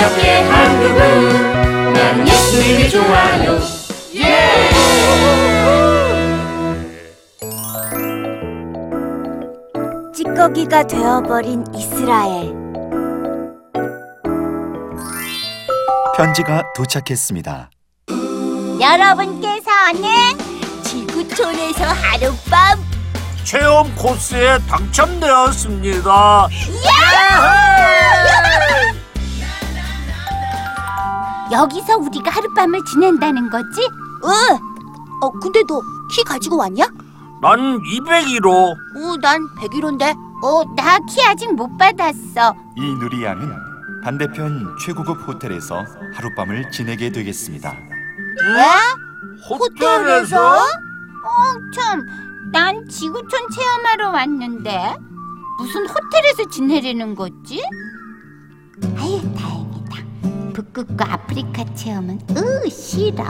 기억해 한국은 난 예수님이 좋아요 예! 찌꺼기가 되어버린 이스라엘. 편지가 도착했습니다. 여러분께서는 지구촌에서 하룻밤 체험 코스에 당첨되었습니다. 여기서 우리가 하룻밤을 지낸다는 거지? 응. 어, 근데 너 키 가지고 왔냐? 난 201호. 어, 난 101호인데. 어, 나 키 아직 못 받았어. 이 누리 양은 반대편 최고급 호텔에서 하룻밤을 지내게 되겠습니다. 왜? 호텔에서? 어, 참. 난 지구촌 체험하러 왔는데 무슨 호텔에서 지내려는 거지? 북극과 아프리카 체험은 으 싫어.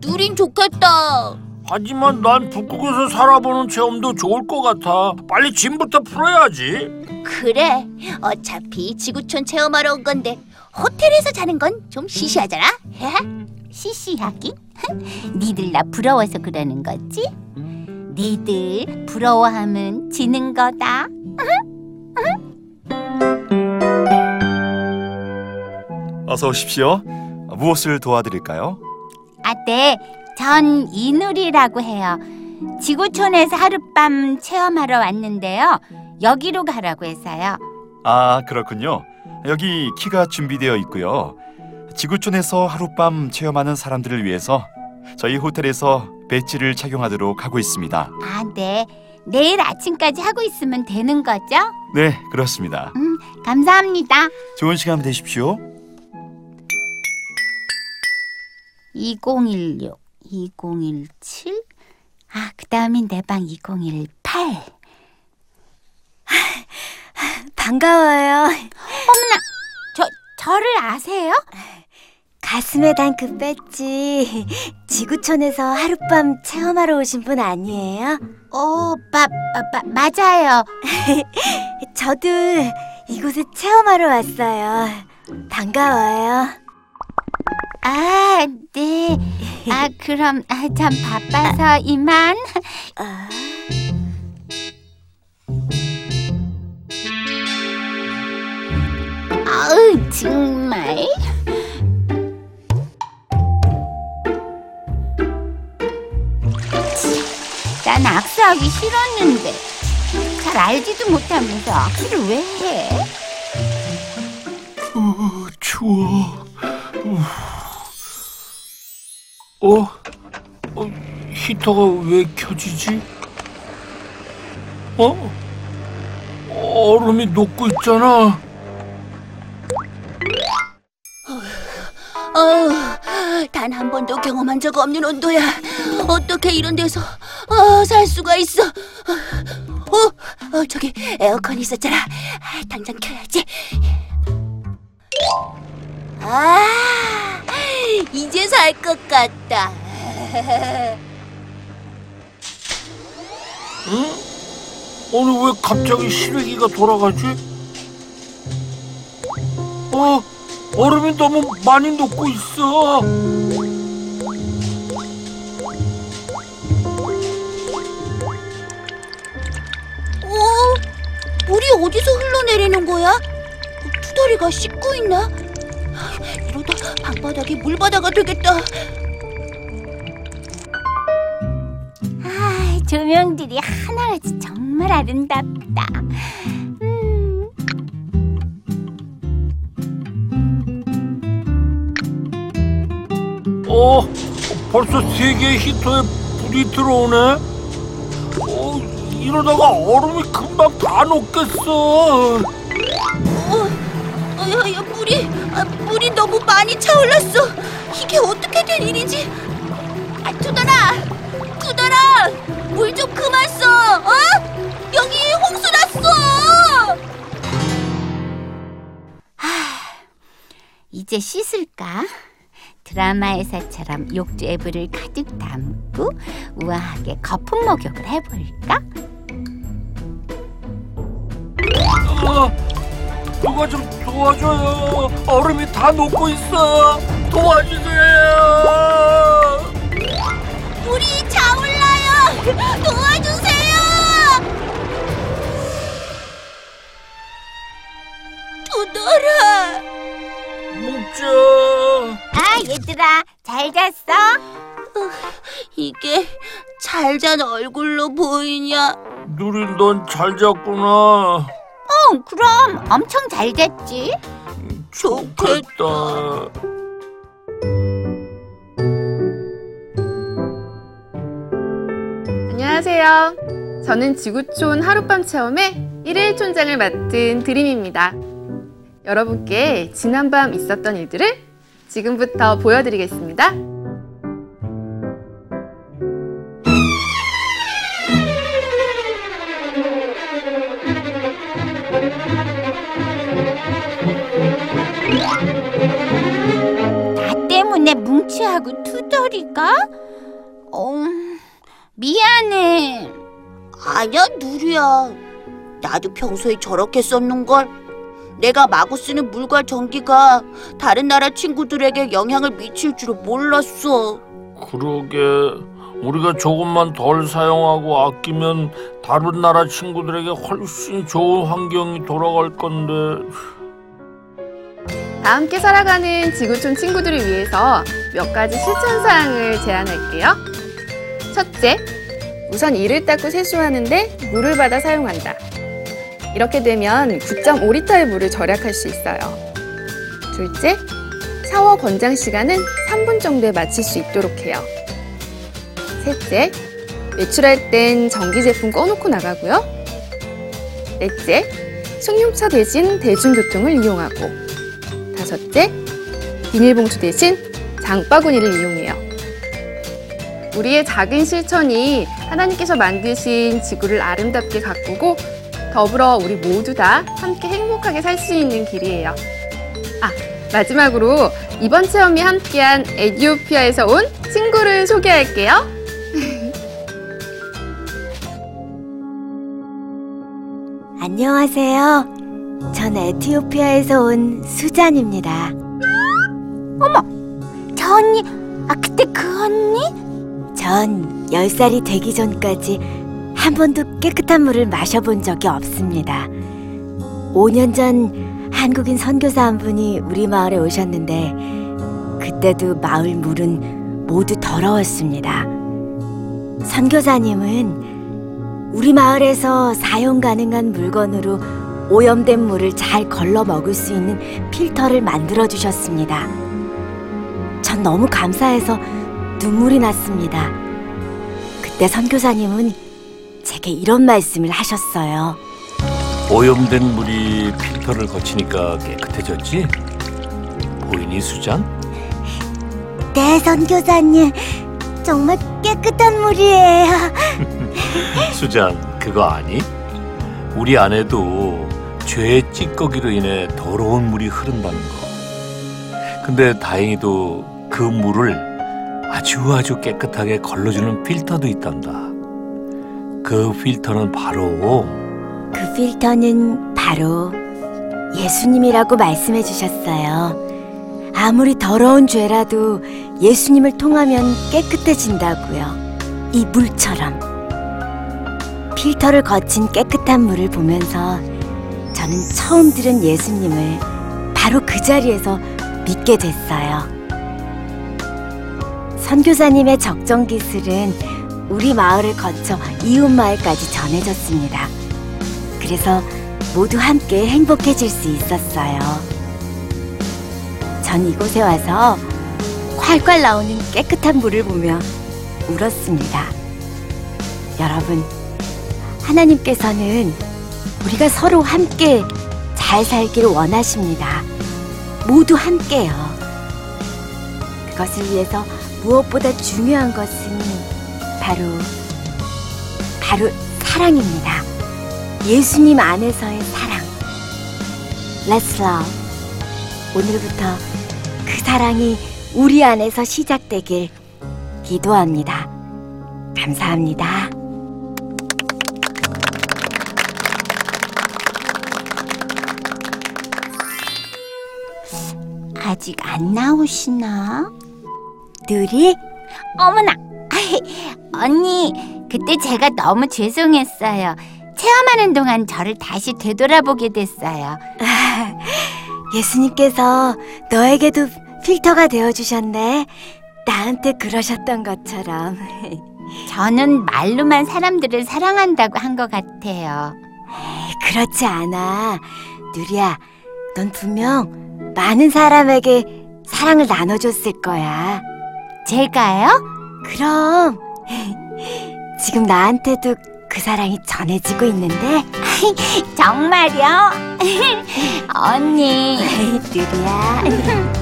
누린 좋겠다. 하지만 난 북극에서 살아보는 체험도 좋을 것 같아. 빨리 짐부터 풀어야지. 그래. 어차피 지구촌 체험하러 온 건데 호텔에서 자는 건 좀 시시하잖아. 시시하긴? 니들 나 부러워서 그러는 거지? 니들 부러워하면 지는 거다. 어서 오십시오. 무엇을 도와드릴까요? 아, 네. 전 이누리라고 해요. 지구촌에서 하룻밤 체험하러 왔는데요. 여기로 가라고 해서요. 아, 그렇군요. 여기 키가 준비되어 있고요. 지구촌에서 하룻밤 체험하는 사람들을 위해서 저희 호텔에서 배지를 착용하도록 하고 있습니다. 아, 네. 내일 아침까지 하고 있으면 되는 거죠? 네, 그렇습니다. 음, 감사합니다. 좋은 시간 되십시오. 2016, 2017, 아, 그 다음이 내방 2018. 반가워요. 어머나, 저, 저를 아세요? 가슴에 단 그 배지 지구촌에서 하룻밤 체험하러 오신 분 아니에요? 어, 마, 마, 마, 맞아요. 저도 이곳에 체험하러 왔어요. 반가워요. 아, 네. 아, 그럼, 아, 참 바빠서 이만. 아, 아우, 정말. 난 악수하기 싫었는데 잘 알지도 못하면서 악수를 왜 해? 어, 추워. 어? 어? 히터가 왜 켜지지? 어? 얼음이 녹고 있잖아. 어휴, 단한 번도 경험한 적 없는 온도야. 어떻게 이런 데서 어, 살 수가 있어? 어, 어, 저기 에어컨 있었잖아. 아, 당장 켜야지. 아, 이제 살 것 같다. 응? 오늘 왜 갑자기 실외기가 돌아가지? 어? 얼음이 너무 많이 녹고 있어. 어? 물이 어디서 흘러내리는 거야? 투덜이가 씻고 있나? 이러다 방바닥이 물바다가 되겠다. 아, 조명들이 하나같이 정말 아름답다. 음, 어? 벌써 세 개의 히터에 불이 들어오네? 어, 이러다가 얼음이 금방 다 녹겠어. 어, 야, 야, 물이, 아, 너무 많이 차올랐어. 이게 어떻게 된 일이지? 아, 투덜아, 투덜아, 물좀 그만 써, 어? 여기 홍수 났어. 하, 이제 씻을까? 드라마에서처럼 욕조 애브를 가득 담고 우아하게 거품 목욕을 해볼까? 어, 누가 좀 도와줘요. 얼음이 다 녹고 있어. 도와주세요. 물이 차올라요. 도와주세요. 두더라. 묵자. 아 얘들아 잘 잤어? 이게 잘 잔 얼굴로 보이냐? 누리 넌잘 잤구나. 응 그럼 엄청 잘 잤지. 좋겠다. 안녕하세요. 저는 지구촌 하룻밤 체험의 일일 촌장을 맡은 드림입니다. 여러분께 지난밤 있었던 일들을 지금부터 보여드리겠습니다. 뭉치하고 투덜이가? 어, 미안해. 아니야, 누리야. 나도 평소에 저렇게 썼는걸. 내가 마구 쓰는 물과 전기가 다른 나라 친구들에게 영향을 미칠 줄은 몰랐어. 그러게 우리가 조금만 덜 사용하고 아끼면 다른 나라 친구들에게 훨씬 좋은 환경이 돌아갈 건데 다 함께 살아가는 지구촌 친구들을 위해서 몇 가지 실천 사항을 제안할게요. 첫째, 우선 이를 닦고 세수하는데 물을 받아 사용한다. 이렇게 되면 9.5리터의 물을 절약할 수 있어요. 둘째, 샤워 권장 시간은 3분 정도에 맞출 수 있도록 해요. 셋째, 외출할 땐 전기 제품 꺼놓고 나가고요. 넷째, 승용차 대신 대중교통을 이용하고 다섯째, 비닐봉투 대신 장바구니를 이용해요. 우리의 작은 실천이 하나님께서 만드신 지구를 아름답게 가꾸고 더불어 우리 모두 다 함께 행복하게 살 수 있는 길이에요. 아, 마지막으로 이번 체험이 함께한 에티오피아에서 온 친구를 소개할게요. 안녕하세요. 전 에티오피아에서 온 수잔입니다. 저 언니, 아 그때 그 언니? 전 10살이 되기 전까지 한 번도 깨끗한 물을 마셔본 적이 없습니다. 5년 전 한국인 선교사 한 분이 우리 마을에 오셨는데 그때도 마을 물은 모두 더러웠습니다. 선교사님은 우리 마을에서 사용 가능한 물건으로 오염된 물을 잘 걸러 먹을 수 있는 필터를 만들어 주셨습니다. 전 너무 감사해서 눈물이 났습니다. 그때 선교사님은 제게 이런 말씀을 하셨어요. 오염된 물이 필터를 거치니까 깨끗해졌지? 보이니 수잔? 네, 선교사님. 정말 깨끗한 물이에요. 수잔 그거 아니? 우리 안에도 죄의 찌꺼기로 인해 더러운 물이 흐른다는 거. 근데 다행히도 그 물을 아주 아주 깨끗하게 걸러주는 필터도 있단다. 그 필터는 바로 그 필터는 바로 예수님이라고 말씀해 주셨어요. 아무리 더러운 죄라도 예수님을 통하면 깨끗해진다고요. 이 물처럼. 필터를 거친 깨끗한 물을 보면서 저는 처음 들은 예수님을 바로 그 자리에서 믿게 됐어요. 선교사님의 적정 기술은 우리 마을을 거쳐 이웃 마을까지 전해졌습니다. 그래서 모두 함께 행복해질 수 있었어요. 전 이곳에 와서 콸콸 나오는 깨끗한 물을 보며 울었습니다. 여러분, 하나님께서는 우리가 서로 함께 잘 살기를 원하십니다. 모두 함께요. 그것을 위해서 무엇보다 중요한 것은 바로, 바로 사랑입니다. 예수님 안에서의 사랑. Let's love. 오늘부터 그 사랑이 우리 안에서 시작되길 기도합니다. 감사합니다. 아직 안 나오시나? 누리? 어머나! 언니, 그때 제가 너무 죄송했어요. 체험하는 동안 저를 다시 되돌아보게 됐어요. 예수님께서 너에게도 필터가 되어주셨네. 나한테 그러셨던 것처럼. 저는 말로만 사람들을 사랑한다고 한 것 같아요. 그렇지 않아. 누리야, 넌 분명 많은 사람에게 사랑을 나눠줬을 거야. 제가요? 그럼 지금 나한테도 그 사랑이 전해지고 있는데 정말요? 언니. 누리야